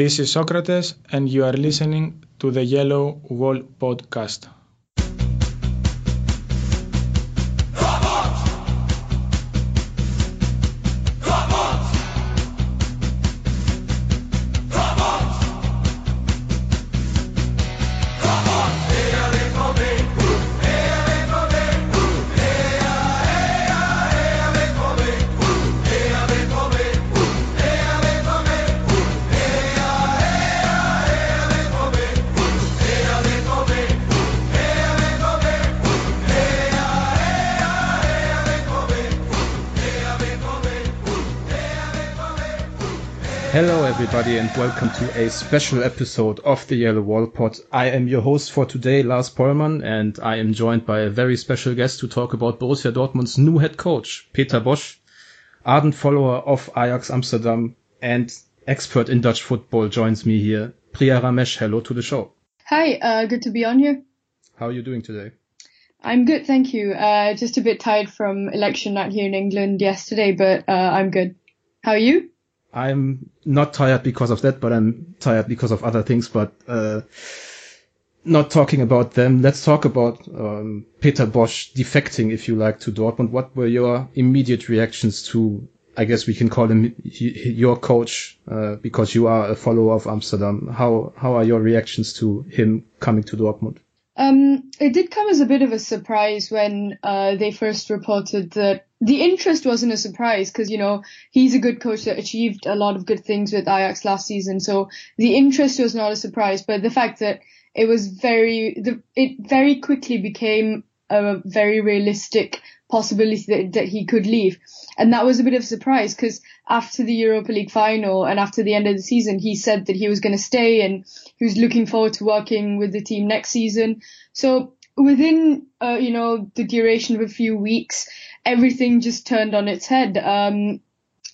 This is Socrates, and you are listening to the Yellow Wall podcast. And welcome to a special episode of the Yellow Wall Pod. I am your host for today, Lars Pollmann, and I am joined by a very special guest to talk about Borussia Dortmund's new head coach, Peter Bosz, ardent follower of Ajax Amsterdam and expert in Dutch football, joins me here. Priya Ramesh, hello to the show. Hi, uh, good to be on here. How are you doing today? I'm good, thank you. Uh, just a bit tired from election night here in England yesterday, but uh, I'm good. How are you? I'm not tired because of that, but I'm tired because of other things. But uh, not talking about them. Let's talk about um, Peter Bosz defecting, if you like, to Dortmund. What were your immediate reactions to? I guess we can call him your coach uh, because you are a follower of Amsterdam. How how are your reactions to him coming to Dortmund? Um, it did come as a bit of a surprise when uh, they first reported that the interest wasn't a surprise because you know he's a good coach that achieved a lot of good things with Ajax last season, so the interest was not a surprise. But the fact that it was very, the, it very quickly became a very realistic possibility that, that he could leave. And that was a bit of a surprise because after the Europa League final and after the end of the season, he said that he was going to stay and he was looking forward to working with the team next season. So within, uh, you know, the duration of a few weeks, everything just turned on its head. Um,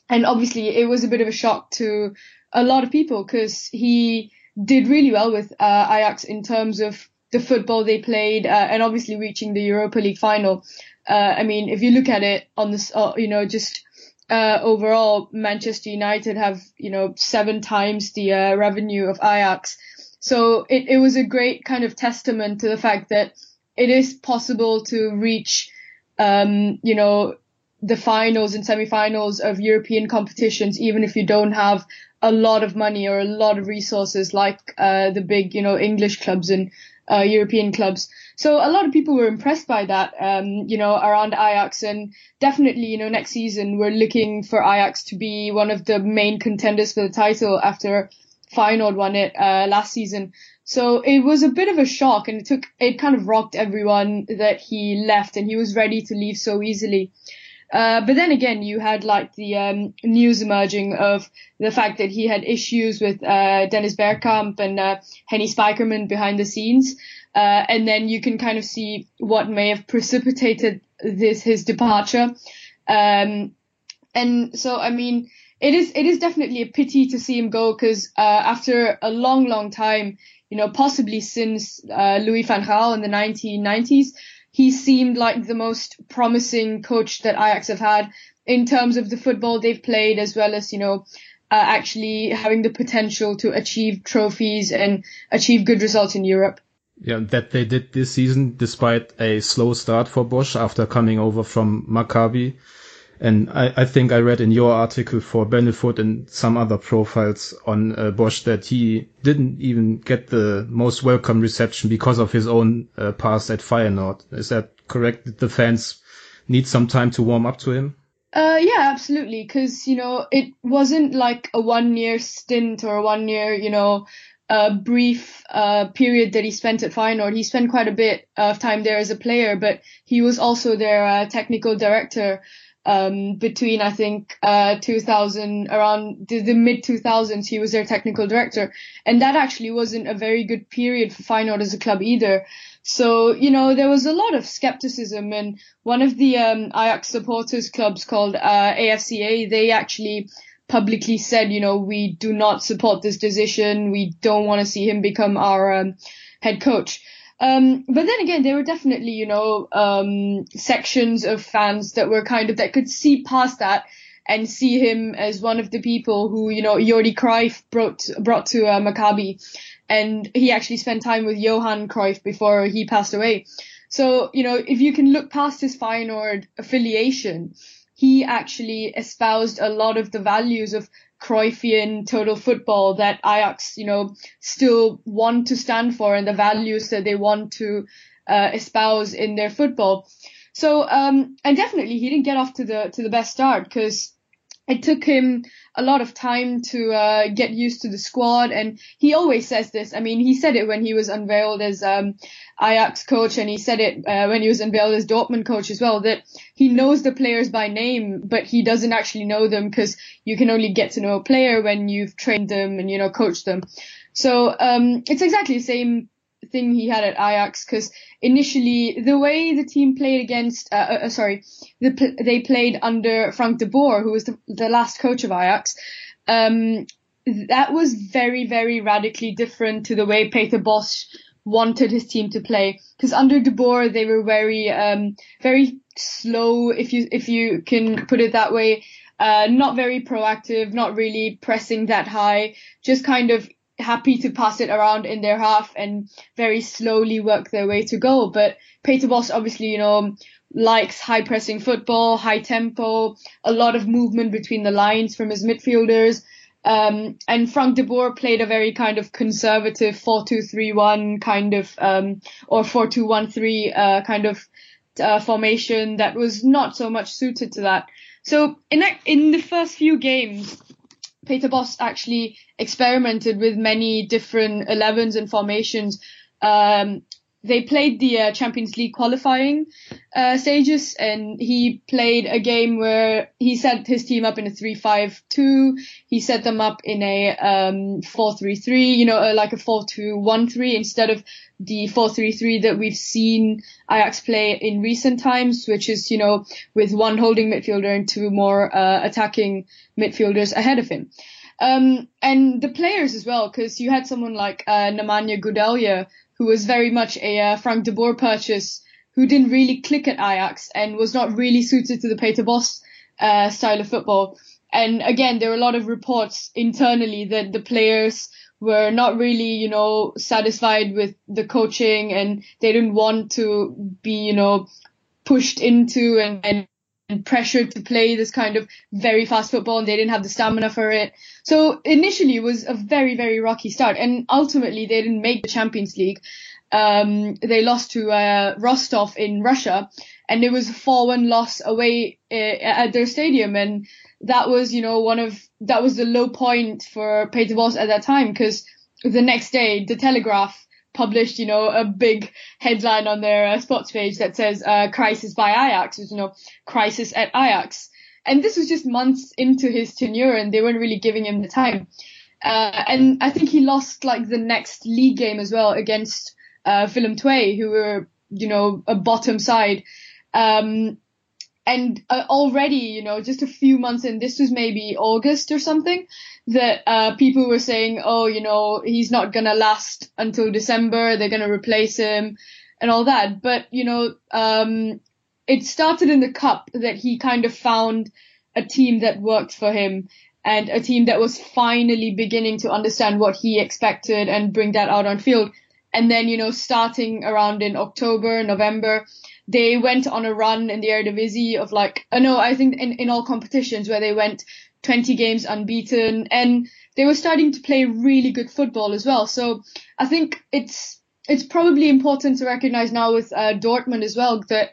and obviously it was a bit of a shock to a lot of people because he did really well with uh, Ajax in terms of the football they played uh, and obviously reaching the Europa League final. Uh, I mean, if you look at it on this, uh, you know, just uh, overall, Manchester United have, you know, seven times the uh, revenue of Ajax. So it, it was a great kind of testament to the fact that it is possible to reach, um, you know, the finals and semi-finals of European competitions, even if you don't have a lot of money or a lot of resources like uh, the big, you know, English clubs and uh, European clubs. So a lot of people were impressed by that, um, you know, around Ajax and definitely, you know, next season we're looking for Ajax to be one of the main contenders for the title after Feyenoord won it, uh, last season. So it was a bit of a shock and it took, it kind of rocked everyone that he left and he was ready to leave so easily. Uh, but then again, you had like the um, news emerging of the fact that he had issues with uh, Dennis Bergkamp and uh, Hennie Spijkerman behind the scenes, uh, and then you can kind of see what may have precipitated this his departure. Um, and so, I mean, it is it is definitely a pity to see him go because uh, after a long, long time, you know, possibly since uh, Louis van Gaal in the 1990s he seemed like the most promising coach that Ajax have had in terms of the football they've played, as well as, you know, uh, actually having the potential to achieve trophies and achieve good results in Europe. Yeah, that they did this season despite a slow start for Bosz after coming over from Maccabi. And I, I, think I read in your article for Benefoot and some other profiles on uh, Bosz that he didn't even get the most welcome reception because of his own uh, past at Feyenoord. Is that correct? Did the fans need some time to warm up to him? Uh, yeah, absolutely. Because you know, it wasn't like a one-year stint or a one-year, you know, uh, brief uh, period that he spent at Feyenoord. He spent quite a bit of time there as a player, but he was also their uh, technical director um, between I think uh, 2000 around the, the mid 2000s he was their technical director. And that actually wasn't a very good period for Feyenoord as a club either. So you know there was a lot of skepticism. And one of the um, Ajax supporters clubs called uh, AFCA they actually publicly said you know we do not support this decision. We don't want to see him become our um, head coach um, but then again, there were definitely, you know, um, sections of fans that were kind of, that could see past that and see him as one of the people who, you know, Jordi Cruyff brought, brought to uh, Maccabi. And he actually spent time with Johan Cruyff before he passed away. So, you know, if you can look past his Feyenoord affiliation, he actually espoused a lot of the values of Cruyffian total football that Ajax, you know, still want to stand for and the values that they want to uh, espouse in their football. So, um, and definitely he didn't get off to the to the best start because it took him a lot of time to uh, get used to the squad, and he always says this. I mean, he said it when he was unveiled as um, Ajax coach, and he said it uh, when he was unveiled as Dortmund coach as well. That he knows the players by name, but he doesn't actually know them because you can only get to know a player when you've trained them and you know coached them. So um, it's exactly the same thing he had at Ajax because initially the way the team played against, uh, uh, sorry, the, they played under Frank de Boer, who was the, the last coach of Ajax. Um, that was very, very radically different to the way Peter Bosz wanted his team to play. Because under De Boer, they were very, um, very slow, if you, if you can put it that way. Uh, not very proactive, not really pressing that high, just kind of happy to pass it around in their half and very slowly work their way to goal. But Peter Bosz obviously, you know, likes high pressing football, high tempo, a lot of movement between the lines from his midfielders. Um, and Frank de Boer played a very kind of conservative 4-2-3-1 kind of, um, or 4-2-1-3, uh, kind of, uh, formation that was not so much suited to that. So in, in the first few games, Peter Bosz actually experimented with many different 11s and formations. Um, they played the uh, Champions League qualifying uh, stages, and he played a game where he set his team up in a 3-5-2. He set them up in a um, 4-3-3, you know, uh, like a 4-2-1-3 instead of the 4-3-3 that we've seen Ajax play in recent times, which is, you know, with one holding midfielder and two more uh, attacking midfielders ahead of him. Um, and the players as well, because you had someone like uh, Nemanja Gudelj, who was very much a uh, Frank de Boer purchase, who didn't really click at Ajax and was not really suited to the Peter Bosz uh, style of football. And again, there were a lot of reports internally that the players were not really, you know, satisfied with the coaching and they didn't want to be, you know, pushed into and, and and pressured to play this kind of very fast football and they didn't have the stamina for it. So initially it was a very, very rocky start and ultimately they didn't make the Champions League. Um, they lost to uh, Rostov in Russia and it was a 4-1 loss away uh, at their stadium and that was, you know, one of, that was the low point for Peter Bosz at that time because the next day, the Telegraph published, you know, a big headline on their uh, sports page that says uh, "Crisis by Ajax," which, you know, crisis at Ajax. And this was just months into his tenure, and they weren't really giving him the time. Uh, and I think he lost like the next league game as well against uh, Willem II, who were, you know, a bottom side. Um, and uh, already, you know, just a few months in, this was maybe August or something, that uh, people were saying, oh, you know, he's not gonna last until December. They're gonna replace him and all that. But you know, um, it started in the cup that he kind of found a team that worked for him and a team that was finally beginning to understand what he expected and bring that out on field. And then, you know, starting around in October, November, they went on a run in the Eredivisie of like, uh, no, I think in, in all competitions where they went 20 games unbeaten and they were starting to play really good football as well. So I think it's, it's probably important to recognize now with uh, Dortmund as well that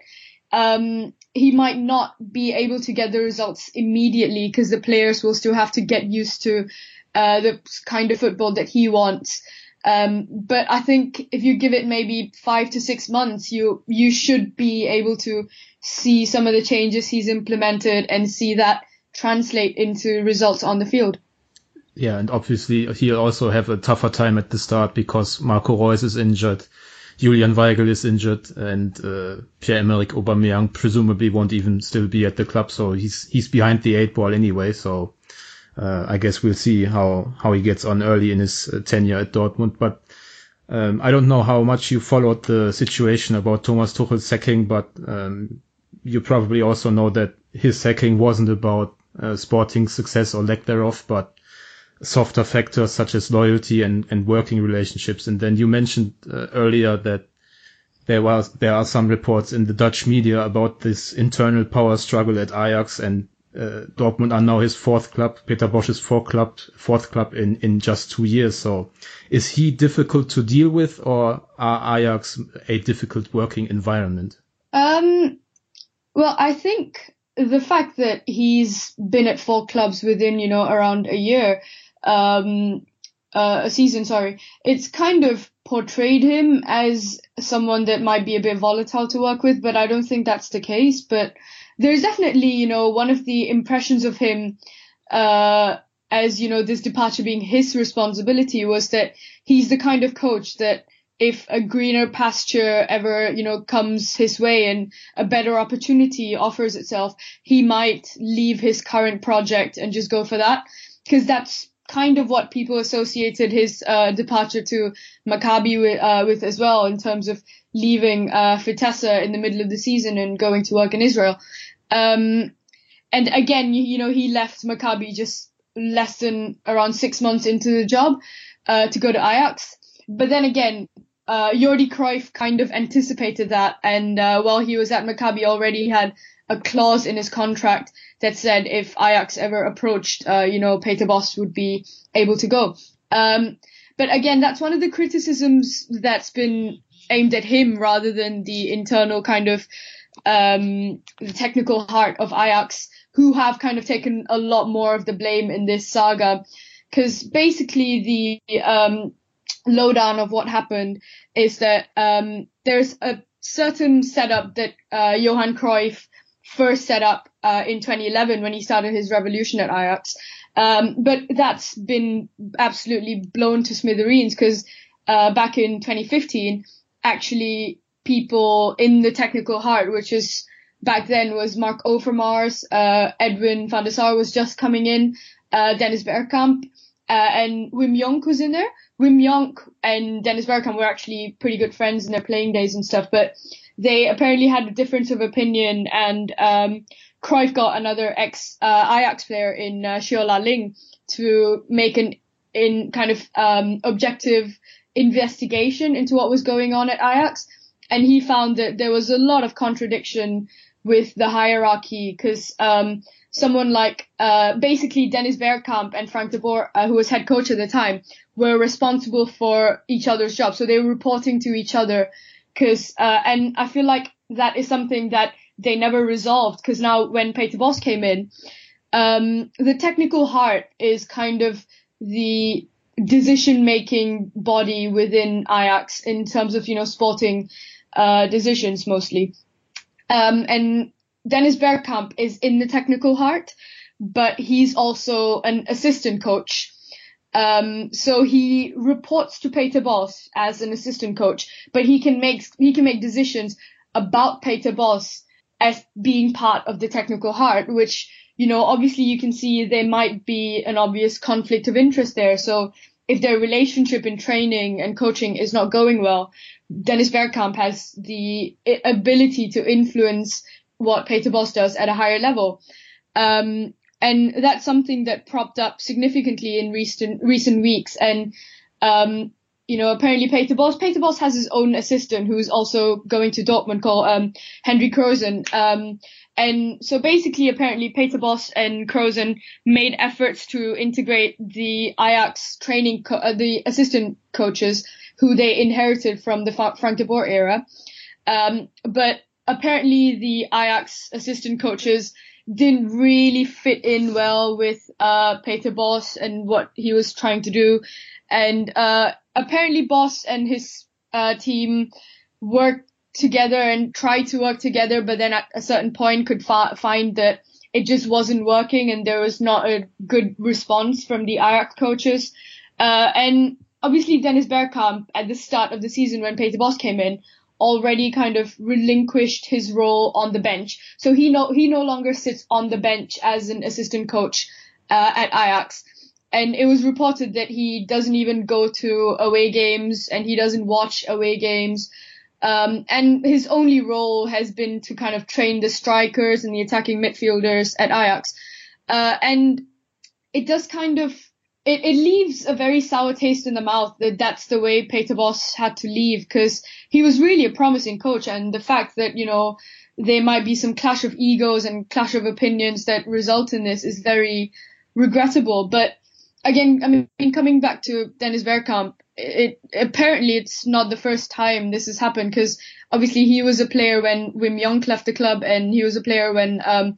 um, he might not be able to get the results immediately because the players will still have to get used to uh, the kind of football that he wants. Um, but I think if you give it maybe five to six months, you you should be able to see some of the changes he's implemented and see that translate into results on the field. Yeah, and obviously he'll also have a tougher time at the start because Marco Reus is injured, Julian Weigl is injured, and uh, Pierre-Emerick Aubameyang presumably won't even still be at the club, so he's he's behind the eight ball anyway. So uh, I guess we'll see how how he gets on early in his uh, tenure at Dortmund. But um, I don't know how much you followed the situation about Thomas Tuchel's sacking, but um, you probably also know that his sacking wasn't about uh, sporting success or lack thereof, but softer factors such as loyalty and, and working relationships. And then you mentioned uh, earlier that there was there are some reports in the Dutch media about this internal power struggle at Ajax and uh, Dortmund are now his fourth club, Peter Bosz's fourth club, fourth club in, in just two years. So is he difficult to deal with or are Ajax a difficult working environment? Um, well, I think the fact that he's been at four clubs within, you know, around a year, um, uh, a season, sorry, it's kind of portrayed him as someone that might be a bit volatile to work with, but I don't think that's the case. But there's definitely, you know, one of the impressions of him, uh, as, you know, this departure being his responsibility was that he's the kind of coach that if a greener pasture ever, you know, comes his way and a better opportunity offers itself, he might leave his current project and just go for that. Cause that's kind of what people associated his uh, departure to Maccabi with, uh, with, as well, in terms of leaving uh, in the middle of the season and going to work in Israel. Um, and again, you, you, know, he left Maccabi just less than around six months into the job uh, to go to Ajax. But then again, uh, Jordi Cruyff kind of anticipated that, and uh, while he was at Maccabi, already had a clause in his contract that said if Ajax ever approached, uh, you know, Peter Bosz would be able to go. Um, but again, that's one of the criticisms that's been aimed at him rather than the internal kind of um, the technical heart of Ajax, who have kind of taken a lot more of the blame in this saga. Because basically the um, lowdown of what happened is that um, there's a certain setup that uh, Johan Cruyff first set up uh, in 2011 when he started his revolution at Ajax. Um, but that's been absolutely blown to smithereens because uh, back in 2015, actually people in the technical heart, which is back then was Mark Overmars, uh, Edwin van der Sar was just coming in, uh, Dennis Bergkamp, uh, and Wim Jonk was in there. Wim Jonk and Dennis Bergkamp were actually pretty good friends in their playing days and stuff, but they apparently had a difference of opinion and, um, Cruyff got another ex, uh, Ajax player in, uh, Tscheu La Ling to make an, in kind of, um, objective investigation into what was going on at Ajax. And he found that there was a lot of contradiction with the hierarchy because, um, someone like, uh, basically Dennis Bergkamp and Frank de Boer, uh, who was head coach at the time, were responsible for each other's jobs. So they were reporting to each other Cause, uh, and I feel like that is something that they never resolved. Cause now when Peter Bosz came in, um, the technical heart is kind of the decision making body within Ajax in terms of, you know, sporting, uh, decisions mostly. Um, and Dennis Bergkamp is in the technical heart, but he's also an assistant coach. Um, so he reports to Peter Bosz as an assistant coach, but he can make he can make decisions about Peter Bosz as being part of the technical heart, which you know obviously you can see there might be an obvious conflict of interest there. So if their relationship in training and coaching is not going well, Dennis Bergkamp has the ability to influence what Peter Bosz does at a higher level. Um, and that's something that propped up significantly in recent recent weeks. And um, you know, apparently Peter Bosz, Peter Bosz has his own assistant who's also going to Dortmund called um, Hendrie Krüzen. Um, and so basically, apparently Peter Bosz and Krüzen made efforts to integrate the Ajax training, co- uh, the assistant coaches who they inherited from the Frank de Boer era. Um, but apparently the Ajax assistant coaches didn't really fit in well with uh, Peter Bosz and what he was trying to do. And uh, apparently, Bosz and his uh, team worked together and tried to work together, but then at a certain point could fa- find that it just wasn't working and there was not a good response from the Ajax coaches. Uh, and obviously, Dennis Bergkamp at the start of the season when Peter Bosz came in already kind of relinquished his role on the bench. So he no, he no longer sits on the bench as an assistant coach uh, at Ajax. And it was reported that he doesn't even go to away games and he doesn't watch away games. Um, and his only role has been to kind of train the strikers and the attacking midfielders at Ajax. Uh, and it does kind of, it, it leaves a very sour taste in the mouth that that's the way Peter Bosz had to leave because he was really a promising coach. And the fact that, you know, there might be some clash of egos and clash of opinions that result in this is very regrettable. But again, I mean, coming back to Dennis Bergkamp, it, apparently it's not the first time this has happened because obviously he was a player when Wim Jonk left the club and he was a player when um,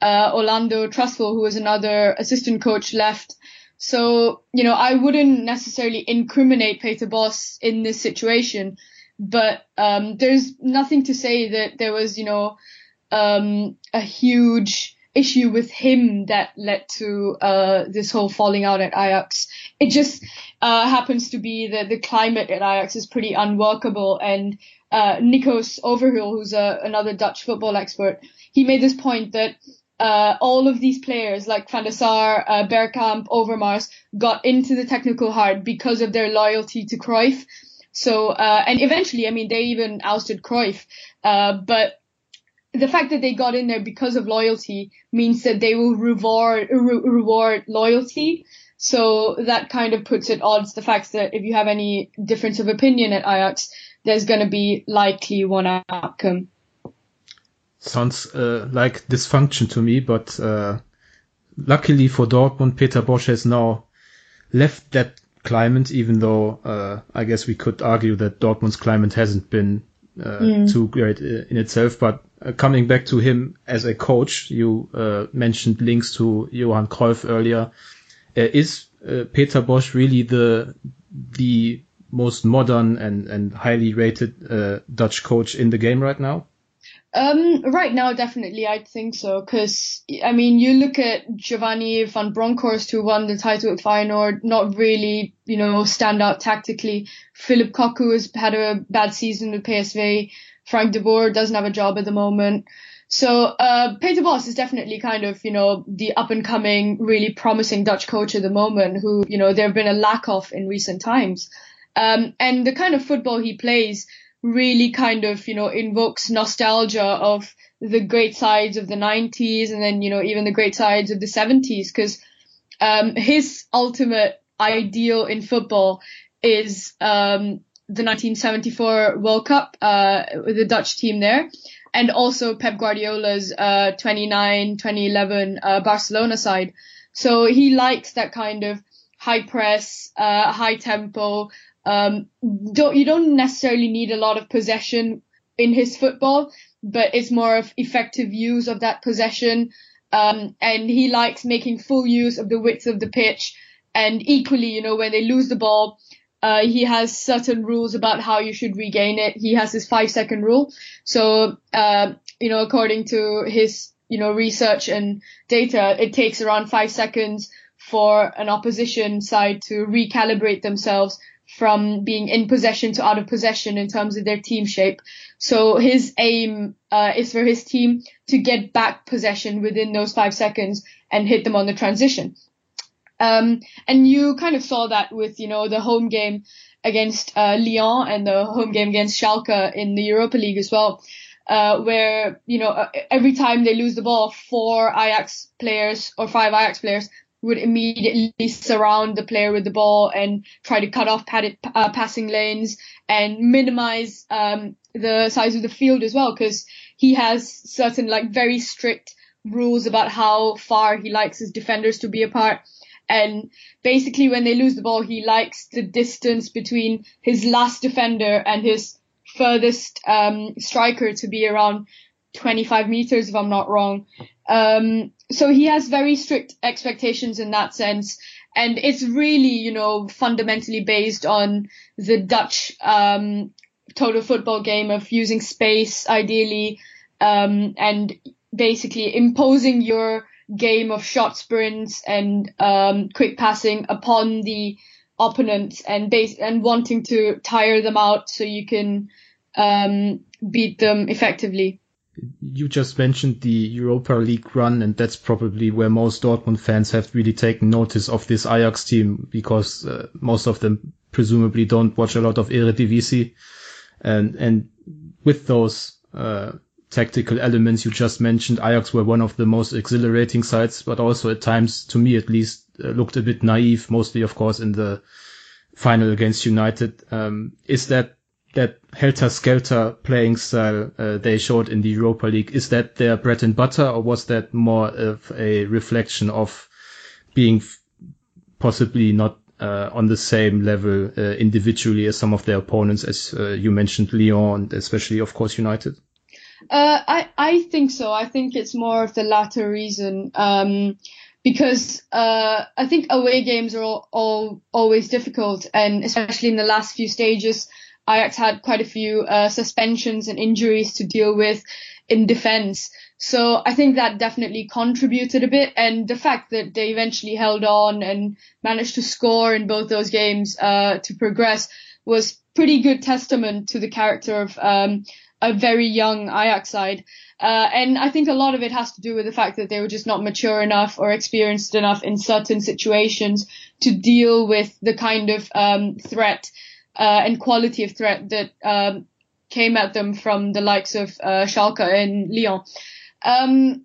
uh, Orlando Trustfull, who was another assistant coach, left. So, you know, I wouldn't necessarily incriminate Peter Bosz in this situation, but um, there's nothing to say that there was, you know, um, a huge issue with him that led to uh, this whole falling out at Ajax. It just uh, happens to be that the climate at Ajax is pretty unworkable. And uh, Nikos Overheul, who's a, another Dutch football expert, he made this point that uh, all of these players like Van der Sar, uh, Bergkamp, Overmars got into the technical heart because of their loyalty to Cruyff. So, uh, and eventually, I mean, they even ousted Cruyff. Uh, but the fact that they got in there because of loyalty means that they will reward re- reward loyalty. So that kind of puts at odds the fact that if you have any difference of opinion at Ajax, there's going to be likely one outcome. Sounds uh, like dysfunction to me, but uh, luckily for Dortmund, Peter Bosz has now left that climate, even though uh, I guess we could argue that Dortmund's climate hasn't been uh, mm. too great uh, in itself. But uh, coming back to him as a coach, you uh, mentioned links to Johan Cruyff earlier. Uh, is Peter Bosz really the the most modern and, and highly rated Dutch coach in the game right now? Um, right now, definitely, I think so. Because I mean, you look at Giovanni van Bronckhorst, who won the title at Feyenoord, not really, you know, stand out tactically. Phillip Cocu has had a bad season with PSV. Frank de Boer doesn't have a job at the moment. So uh, Peter Bosz is definitely kind of, you know, the up and coming, really promising Dutch coach at the moment, who, you know, there have been a lack of in recent times. Um, and the kind of football he plays really kind of, you know, invokes nostalgia of the great sides of the 90s and then, you know, even the great sides of the 70s because um, his ultimate ideal in football is um, the 1974 World Cup uh, with the Dutch team there and also Pep Guardiola's uh, 29 2011 uh, Barcelona side. So he likes that kind of high press, uh, high tempo, um, don't, you don't necessarily need a lot of possession in his football, but it's more of effective use of that possession. Um, and he likes making full use of the width of the pitch. And equally, you know, when they lose the ball, uh, he has certain rules about how you should regain it. He has his five second rule. So, uh, you know, according to his, you know, research and data, it takes around five seconds for an opposition side to recalibrate themselves from being in possession to out of possession in terms of their team shape. So his aim uh, is for his team to get back possession within those five seconds and hit them on the transition. Um, and you kind of saw that with, you know, the home game against uh, Lyon and the home game against Schalke in the Europa League as well. Uh, where, you know, uh, every time they lose the ball, four Ajax players or five Ajax players would immediately surround the player with the ball and try to cut off padded, uh, passing lanes and minimize um, the size of the field as well because he has certain like very strict rules about how far he likes his defenders to be apart. And basically when they lose the ball, he likes the distance between his last defender and his furthest um, striker to be around 25 meters, if I'm not wrong. Um, so he has very strict expectations in that sense. And it's really, you know, fundamentally based on the Dutch, um, total football game of using space, ideally, um, and basically imposing your game of shot sprints and, um, quick passing upon the opponents and base, and wanting to tire them out so you can, um, beat them effectively you just mentioned the Europa League run, and that's probably where most Dortmund fans have really taken notice of this Ajax team because uh, most of them presumably don't watch a lot of Eredivisie, and and with those uh, tactical elements you just mentioned, Ajax were one of the most exhilarating sides, but also at times, to me at least, uh, looked a bit naive, mostly, of course, in the final against United. Um, is that that helter skelter playing style uh, they showed in the Europa League is that their bread and butter, or was that more of a reflection of being possibly not uh, on the same level uh, individually as some of their opponents, as uh, you mentioned, Lyon and especially, of course, United? Uh, I I think so. I think it's more of the latter reason. Um, because uh, I think away games are all, all, always difficult, and especially in the last few stages, Ajax had quite a few uh, suspensions and injuries to deal with in defence. So I think that definitely contributed a bit, and the fact that they eventually held on and managed to score in both those games uh, to progress was pretty good testament to the character of um, a very young Ajax side. Uh, and I think a lot of it has to do with the fact that they were just not mature enough or experienced enough in certain situations to deal with the kind of um, threat uh, and quality of threat that um, came at them from the likes of uh, Schalke and Lyon. Um,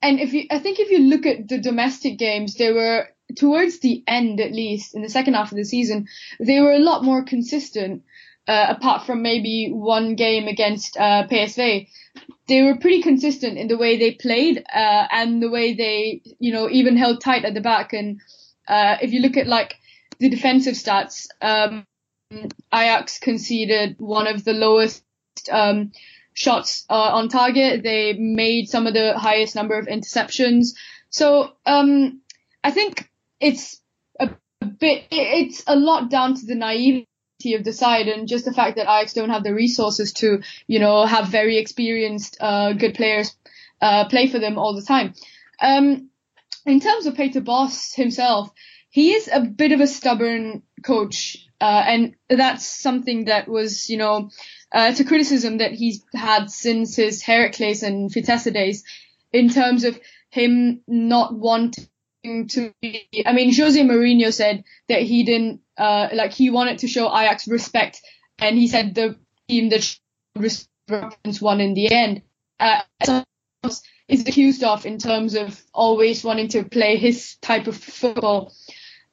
and if you, I think if you look at the domestic games, they were towards the end, at least in the second half of the season, they were a lot more consistent. Uh, apart from maybe one game against uh, PSV, they were pretty consistent in the way they played uh, and the way they, you know, even held tight at the back. And uh, if you look at like the defensive stats, um, Ajax conceded one of the lowest um, shots uh, on target. They made some of the highest number of interceptions. So um, I think it's a, bit, it's a lot down to the naivety of the side and just the fact that Ajax don't have the resources to, you know, have very experienced, uh, good players uh, play for them all the time. Um, in terms of Peter Bosz himself, he is a bit of a stubborn coach, uh, and that's something that was, you know, uh, it's a criticism that he's had since his Heracles and Vitesse days in terms of him not wanting to be, I mean, Jose Mourinho said that he didn't, uh, like he wanted to show Ajax respect and he said the team that respect won in the end. Uh, is accused of in terms of always wanting to play his type of football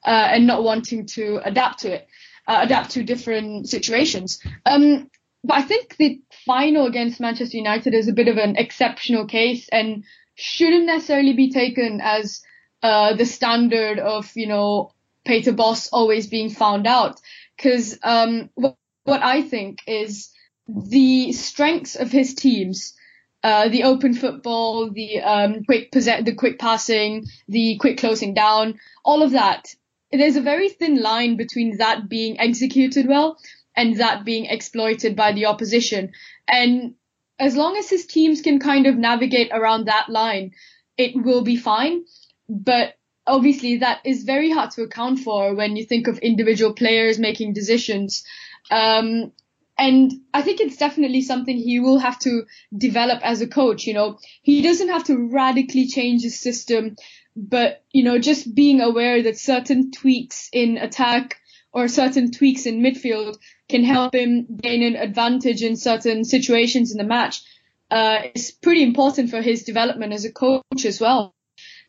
uh, and not wanting to adapt to it, uh, adapt to different situations. Um, but I think the final against Manchester United is a bit of an exceptional case and shouldn't necessarily be taken as uh, the standard of, you know, Peter Bosz always being found out. Because um, what, what I think is the strengths of his teams, uh, the open football, the um, quick possess- the quick passing, the quick closing down, all of that. There's a very thin line between that being executed well and that being exploited by the opposition. And as long as his teams can kind of navigate around that line, it will be fine. But obviously that is very hard to account for when you think of individual players making decisions. Um, and I think it's definitely something he will have to develop as a coach. You know, he doesn't have to radically change his system, but, you know, just being aware that certain tweaks in attack or certain tweaks in midfield can help him gain an advantage in certain situations in the match uh, is pretty important for his development as a coach as well.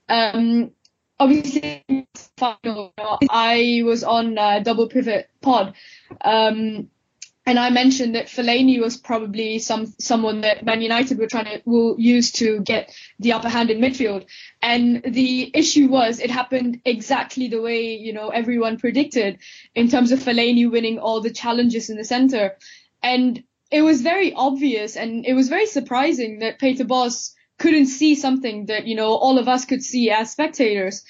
Um, obviously, final, I was on uh, Double Pivot Pod, um, and I mentioned that Fellaini was probably some someone that Man United were trying to will use to get the upper hand in midfield. And the issue was it happened exactly the way you know everyone predicted in terms of Fellaini winning all the challenges in the center. And it was very obvious and it was very surprising that Peter Bosz couldn't see something that you know all of us could see as spectators.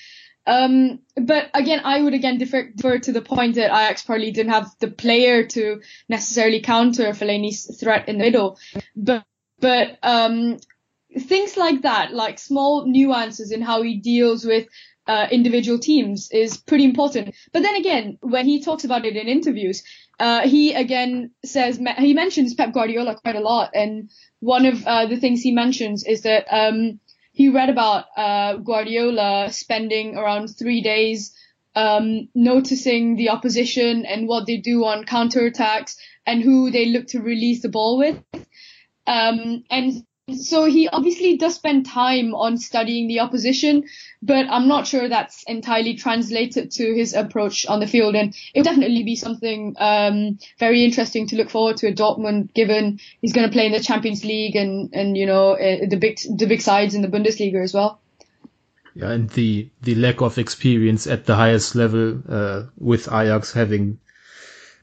Um, but again, I would again defer, defer, to the point that Ajax probably didn't have the player to necessarily counter Fellaini's threat in the middle. But, but, um, things like that, like small nuances in how he deals with uh, individual teams is pretty important. But then again, when he talks about it in interviews, uh, he again says, he mentions Pep Guardiola quite a lot. And one of uh, the things he mentions is that, um, he read about uh, Guardiola spending around three days um, noticing the opposition and what they do on counterattacks and who they look to release the ball with. Um, and so he obviously does spend time on studying the opposition, but I'm not sure that's entirely translated to his approach on the field. And it would definitely be something um, very interesting to look forward to at Dortmund, given he's going to play in the Champions League and and you know uh, the big the big sides in the Bundesliga as well. Yeah, and the the lack of experience at the highest level uh, with Ajax having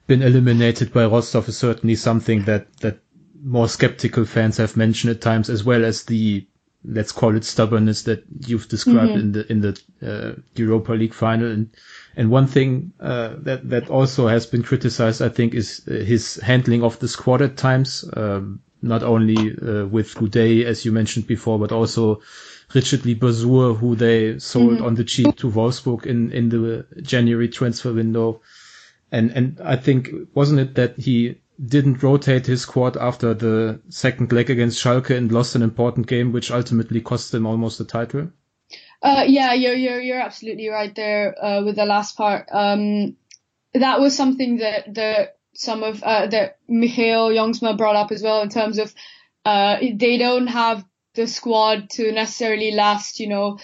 been eliminated by Rostov is certainly something that that more skeptical fans have mentioned at times, as well as the let's call it stubbornness that you've described mm-hmm. in the in the uh, Europa League final. And and one thing uh, that that also has been criticized, I think, is uh, his handling of the squad at times. Um, not only uh, with Goudet, as you mentioned before, but also Riechedly Bazoer, who they sold mm-hmm. on the cheap to Wolfsburg in in the January transfer window. And and I think wasn't it that he didn't rotate his squad after the second leg against Schalke and lost an important game, which ultimately cost them almost the title. Uh, yeah, you're, you're, you're absolutely right there, uh, with the last part. Um, that was something that, that some of, uh, that Michael Jongsma brought up as well in terms of, uh, they don't have the squad to necessarily last, you know,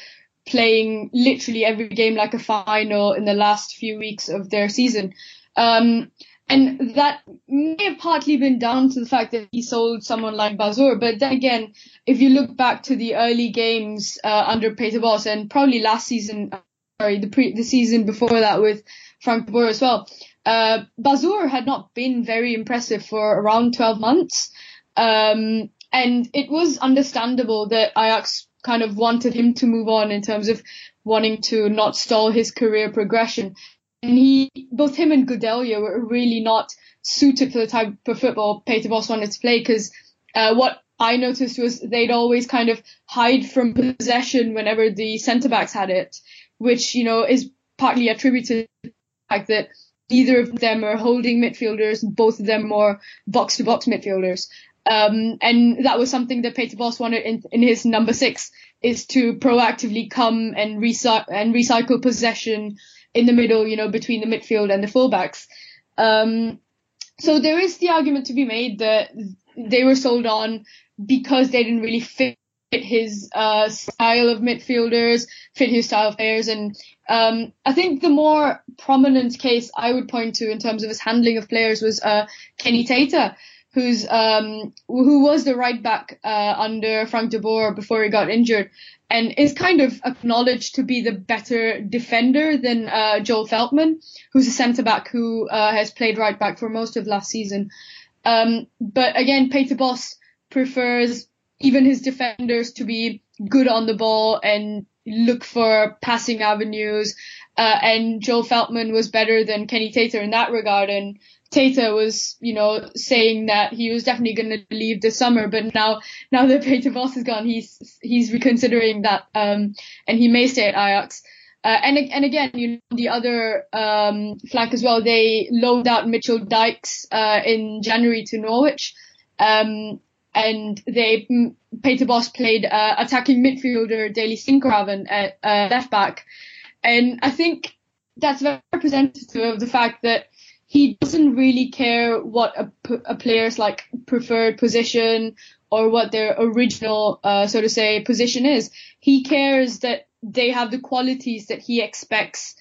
playing literally every game like a final in the last few weeks of their season. Um, and that may have partly been down to the fact that he sold someone like Bazoer. But then again, if you look back to the early games uh, under Peter Bosz and probably last season, sorry, the pre the season before that with Frank de Boer as well, uh, had not been very impressive for around 12 months. Um, and it was understandable that Ajax kind of wanted him to move on in terms of wanting to not stall his career progression and he, both him and Gudelj were really not suited for the type of football Peter Bosz wanted to play because uh, what I noticed was they'd always kind of hide from possession whenever the centre backs had it, which, you know, is partly attributed to the fact that neither of them are holding midfielders, both of them are box to box midfielders. Um, and that was something that Peter Bosz wanted in, in his number six is to proactively come and, recy- and recycle possession in the middle, you know, between the midfield and the fullbacks. Um, so there is the argument to be made that they were sold on because they didn't really fit his uh, style of midfielders, fit his style of players, and um, I think the more prominent case I would point to in terms of his handling of players was uh, Kenny Tete, who's um, who was the right back uh, under Frank de Boer before he got injured, and is kind of acknowledged to be the better defender than uh, Joel Veltman, who's a centre back who uh, has played right back for most of last season. Um, but again, Peter Bosz prefers even his defenders to be good on the ball and look for passing avenues. Uh, and Joel Veltman was better than Kenny Tete in that regard. And Tete was, you know, saying that he was definitely going to leave this summer, but now, now that Peter Bosz is gone, he's, he's reconsidering that, um, and he may stay at Ajax. Uh, and, and again, you know, the other, um, flank as well, they loaned out Mitchell Dijks uh, in January to Norwich. Um, and they, Peter Bosz played, uh, attacking midfielder Daley Sinkgraven at, uh, left back. And I think that's very representative of the fact that he doesn't really care what a, a player's like preferred position or what their original, uh, so to say, position is. He cares that they have the qualities that he expects.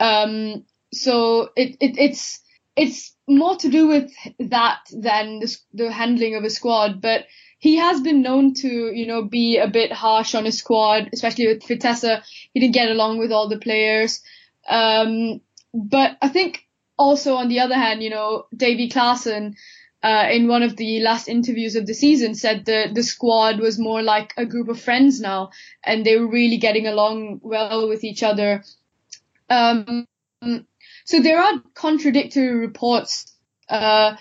Um, so it, it, it's, it's more to do with that than the, the handling of a squad, but he has been known to, you know, be a bit harsh on his squad, especially with Vitesse. He didn't get along with all the players. Um, but I think also on the other hand, you know, Davy Klaassen, uh, in one of the last interviews of the season said that the squad was more like a group of friends now and they were really getting along well with each other. Um, so there are contradictory reports, uh,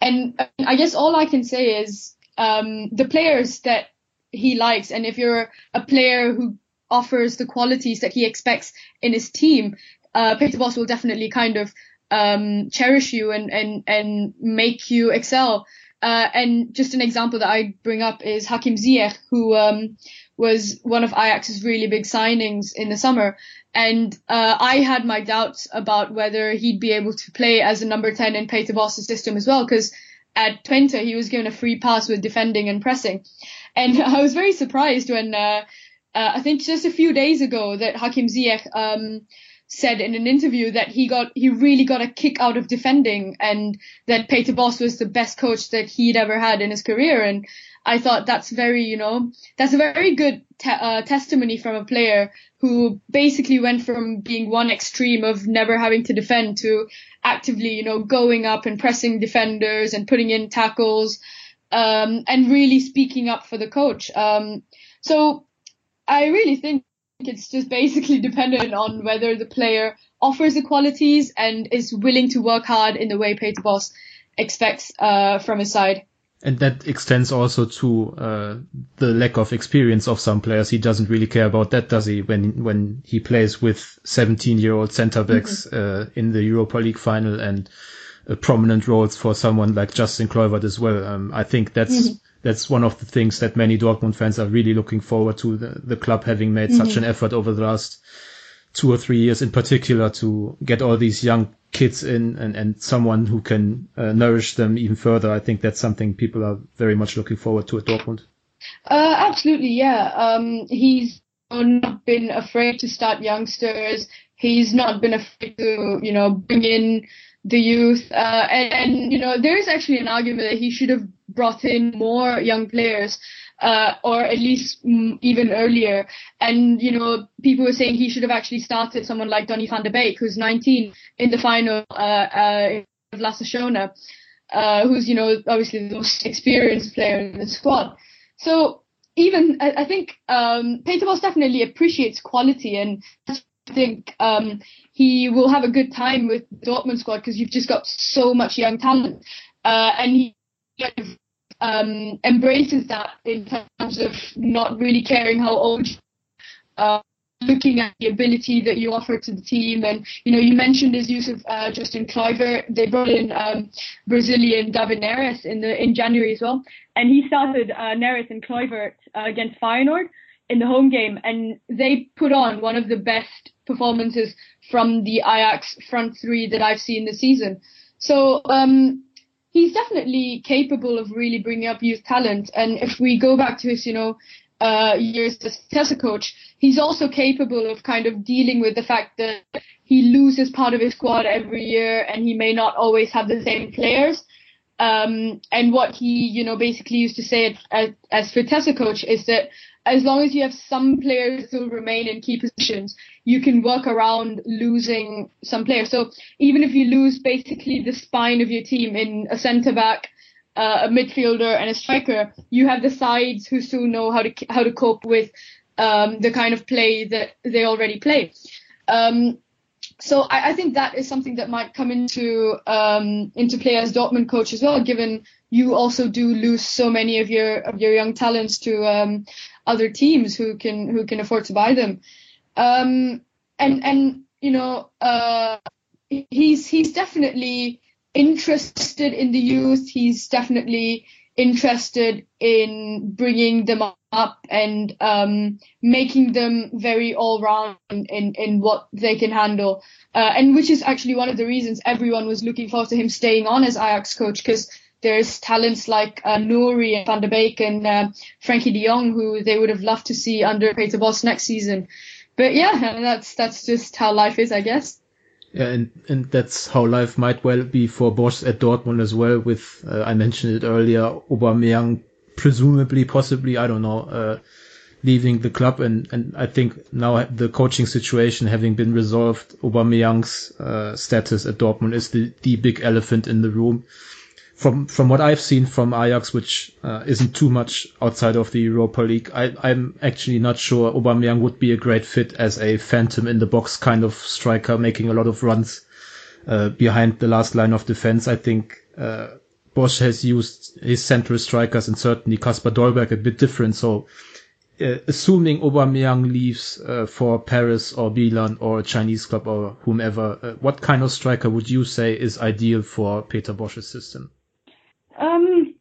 and I guess all I can say is, um, the players that he likes, and if you're a player who offers the qualities that he expects in his team, uh, Peter Bosz will definitely kind of um, cherish you and, and, and make you excel. Uh, and just an example that I bring up is Hakim Ziyech, who um, was one of Ajax's really big signings in the summer. And uh, I had my doubts about whether he'd be able to play as a number 10 in Peter Bosz's system as well, because at Twente he was given a free pass with defending and pressing. and I was very surprised when uh, uh, I think just a few days ago that Hakim Ziyech um, said in an interview that he got he really got a kick out of defending and that Peter Bosz was the best coach that he'd ever had in his career. And I thought that's very you know that's a very good te- uh, testimony from a player who basically went from being one extreme of never having to defend to actively you know going up and pressing defenders and putting in tackles um, and really speaking up for the coach. Um, so I really think it's just basically dependent on whether the player offers the qualities and is willing to work hard in the way Peter Bosz expects uh, from his side. And that extends also to uh, the lack of experience of some players. He doesn't really care about that, does he? When when he plays with 17-year-old centre backs mm-hmm. uh, in the Europa League final and prominent roles for someone like Justin Kluivert as well. Um, I think that's mm-hmm that's one of the things that many Dortmund fans are really looking forward to. The, the club having made mm-hmm. such an effort over the last two or three years in particular to get all these young kids in and, and someone who can uh, nourish them even further. I think that's something people are very much looking forward to at Dortmund. Uh, absolutely, yeah. Um, he's not been afraid to start youngsters. He's not been afraid to, you know, bring in the youth. Uh, and, and, you know, there is actually an argument that he should have brought in more young players. Uh, or at least mm, even earlier. And, you know, people were saying he should have actually started someone like Donny van de Beek, who's 19 in the final, uh, uh, of Lasse Schöne, uh, who's, you know, obviously the most experienced player in the squad. So even, I, I think, um, Peter Bosz definitely appreciates quality and I think um, he will have a good time with the Dortmund squad because you've just got so much young talent, uh, and he kind of um, embraces that in terms of not really caring how old. Uh, looking at the ability that you offer to the team. And, you know, you mentioned his use of uh, Justin Kluivert. They brought in um, Brazilian David Neres in the in January as well. And he started uh, Neres and Kluivert uh, against Feyenoord in the home game. And they put on one of the best performances from the Ajax front three that I've seen this season. So um, he's definitely capable of really bringing up youth talent. And if we go back to his, you know, uh, years as Vitesse coach, he's also capable of kind of dealing with the fact that he loses part of his squad every year and he may not always have the same players. Um, and what he, you know, basically used to say as, as Vitesse coach is that as long as you have some players who remain in key positions, you can work around losing some players. So even if you lose basically the spine of your team in a centre back, uh, a midfielder, and a striker, you have the sides who still know how to how to cope with um, the kind of play that they already play. Um, so I, I, think that is something that might come into um, into play as Dortmund coach as well, given you also do lose so many of your of your young talents to um, other teams who can who can afford to buy them. Um, and and you know uh, he's he's definitely interested in the youth. He's definitely interested in bringing them up and um, making them very all round in, in what they can handle. Uh, and which is actually one of the reasons everyone was looking forward to him staying on as Ajax coach because there's talents like uh, Nouri and Van de Beek and uh, Frenkie de Jong who they would have loved to see under Peter Bosz next season. But yeah, that's that's just how life is, I guess. Yeah, and, and that's how life might well be for Bosz at Dortmund as well. With uh, I mentioned it earlier, Aubameyang presumably, possibly, I don't know, uh, leaving the club, and and I think now the coaching situation having been resolved, Aubameyang's uh, status at Dortmund is the the big elephant in the room from from what I've seen from Ajax, which uh, isn't too much outside of the Europa League, I, I'm actually not sure Aubameyang would be a great fit as a phantom in the box kind of striker, making a lot of runs uh, behind the last line of defense. I think uh, Bosz has used his central strikers and certainly Kasper Dolberg a bit different. So, uh, assuming Aubameyang leaves uh, for Paris or Milan or a Chinese club or whomever, uh, what kind of striker would you say is ideal for Peter Bosz's system? Um,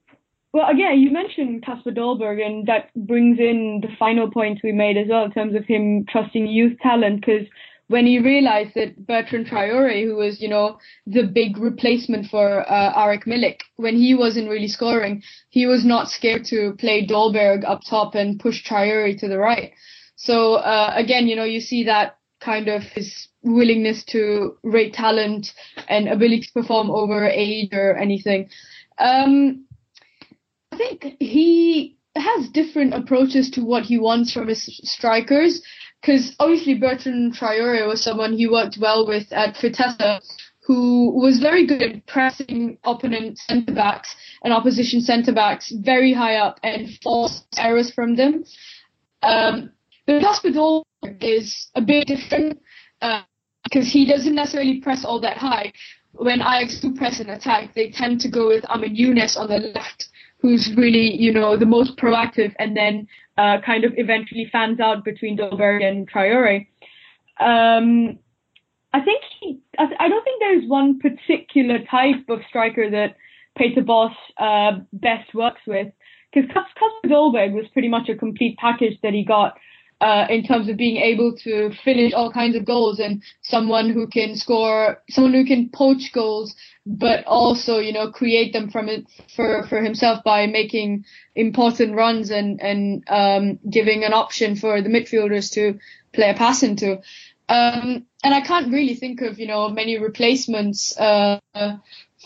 well, again, you mentioned Kasper Dolberg, and that brings in the final point we made as well in terms of him trusting youth talent. Because when he realized that Bertrand Traore, who was, you know, the big replacement for uh, Arek Milik, when he wasn't really scoring, he was not scared to play Dolberg up top and push Traore to the right. So uh, again, you know, you see that kind of his willingness to rate talent and ability to perform over age or anything. Um, I think he has different approaches to what he wants from his strikers because obviously Bertrand Traore was someone he worked well with at Vitesse, who was very good at pressing opponent centre backs and opposition centre backs very high up and force errors from them. Um, but Dolberg is a bit different because uh, he doesn't necessarily press all that high. When Ajax do press an attack, they tend to go with Amin Younes on the left who's really, you know, the most proactive and then uh, kind of eventually fans out between Dolberg and Traore. Um, I think he, I don't think there's one particular type of striker that Peter Bosz uh, best works with because Kasper Dolberg was pretty much a complete package that he got uh, in terms of being able to finish all kinds of goals and someone who can score, someone who can poach goals, but also, you know, create them from it for, for himself by making important runs and, and, um, giving an option for the midfielders to play a pass into. Um, and I can't really think of, you know, many replacements, uh,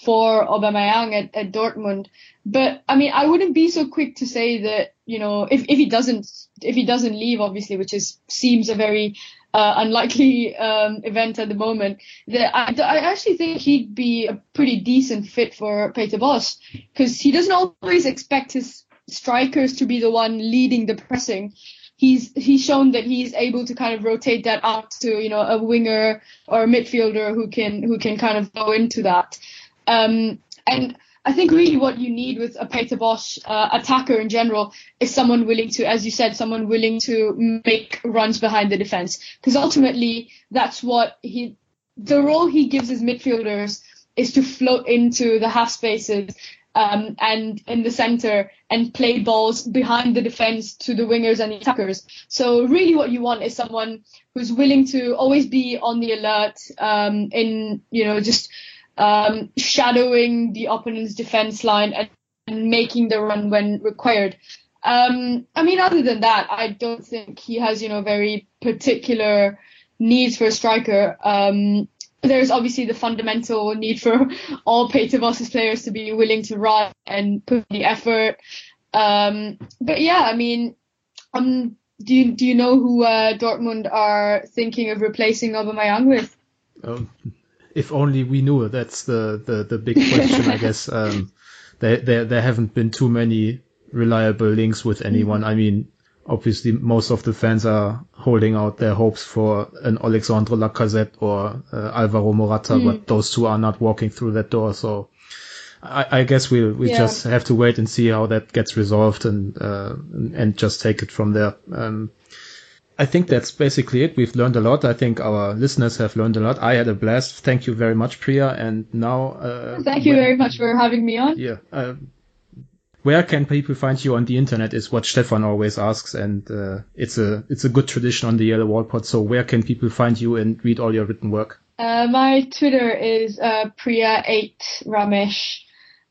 for Aubameyang at, at Dortmund. But I mean, I wouldn't be so quick to say that, you know, if, if he doesn't, if he doesn't leave, obviously, which is, seems a very, uh, unlikely, um, event at the moment, that I, I actually think he'd be a pretty decent fit for Peter Bosz because he doesn't always expect his strikers to be the one leading the pressing. He's, he's shown that he's able to kind of rotate that out to, you know, a winger or a midfielder who can, who can kind of go into that. Um, and I think really what you need with a Peter Bosz uh, attacker in general is someone willing to, as you said, someone willing to make runs behind the defense. Because ultimately, that's what he, the role he gives his midfielders is to float into the half spaces um, and in the center and play balls behind the defense to the wingers and the attackers. So really what you want is someone who's willing to always be on the alert um, in, you know, just um, shadowing the opponent's defense line and, and, making the run when required. Um, I mean, other than that, I don't think he has, you know, very particular needs for a striker. Um, there's obviously the fundamental need for all Peter Bosz's players to be willing to run and put the effort. Um, but yeah, I mean, um, do you, do you know who uh, Dortmund are thinking of replacing Aubameyang with? Um, if only we knew. That's the the, the big question, I guess. Um, there, there there haven't been too many reliable links with anyone. I mean, obviously most of the fans are holding out their hopes for an Alexandre Lacazette or uh, Alvaro Morata, mm. but those two are not walking through that door. So I, I guess we'll we yeah. just have to wait and see how that gets resolved and uh, and just take it from there. Um, I think that's basically it. We've learned a lot. I think our listeners have learned a lot. I had a blast. Thank you very much, Priya. And now, uh, thank you very much for having me on. Yeah. Uh, where can people find you on the internet is what Stefan always asks, and uh, it's a it's a good tradition on the Yellow Wall Pod. So where can people find you and read all your written work? Uh, my Twitter is uh, Priya8 Ramesh,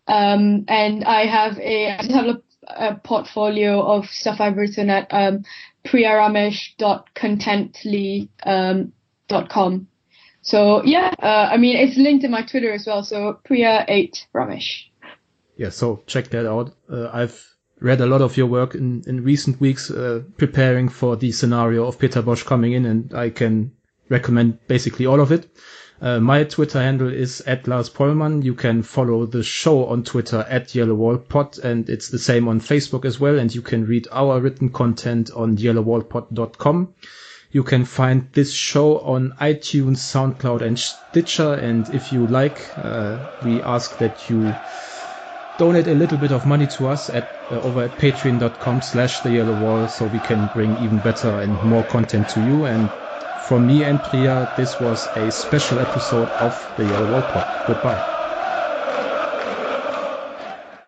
um, and I have a I have a, a portfolio of stuff I've written at um, priyaramesh.contently.com. Um, so yeah, uh, I mean, it's linked in my Twitter as well. So Priya8 Ramesh. Yeah, so check that out. Uh, I've read a lot of your work in, in recent weeks, uh, preparing for the scenario of Peter Bosz coming in, and I can recommend basically all of it. Uh, my Twitter handle is at Lars Pollmann. You can follow the show on Twitter at Yellow Wall Pod, and it's the same on Facebook as well. And you can read our written content on yellowwallpod.com. You can find this show on iTunes, SoundCloud, and Stitcher. And if you like, uh, we ask that you donate a little bit of money to us at uh, over at patreon.com slash the yellow wall so we can bring even better and more content to you and from me and Priya, this was a special episode of the Yellow Wall Pod. Goodbye.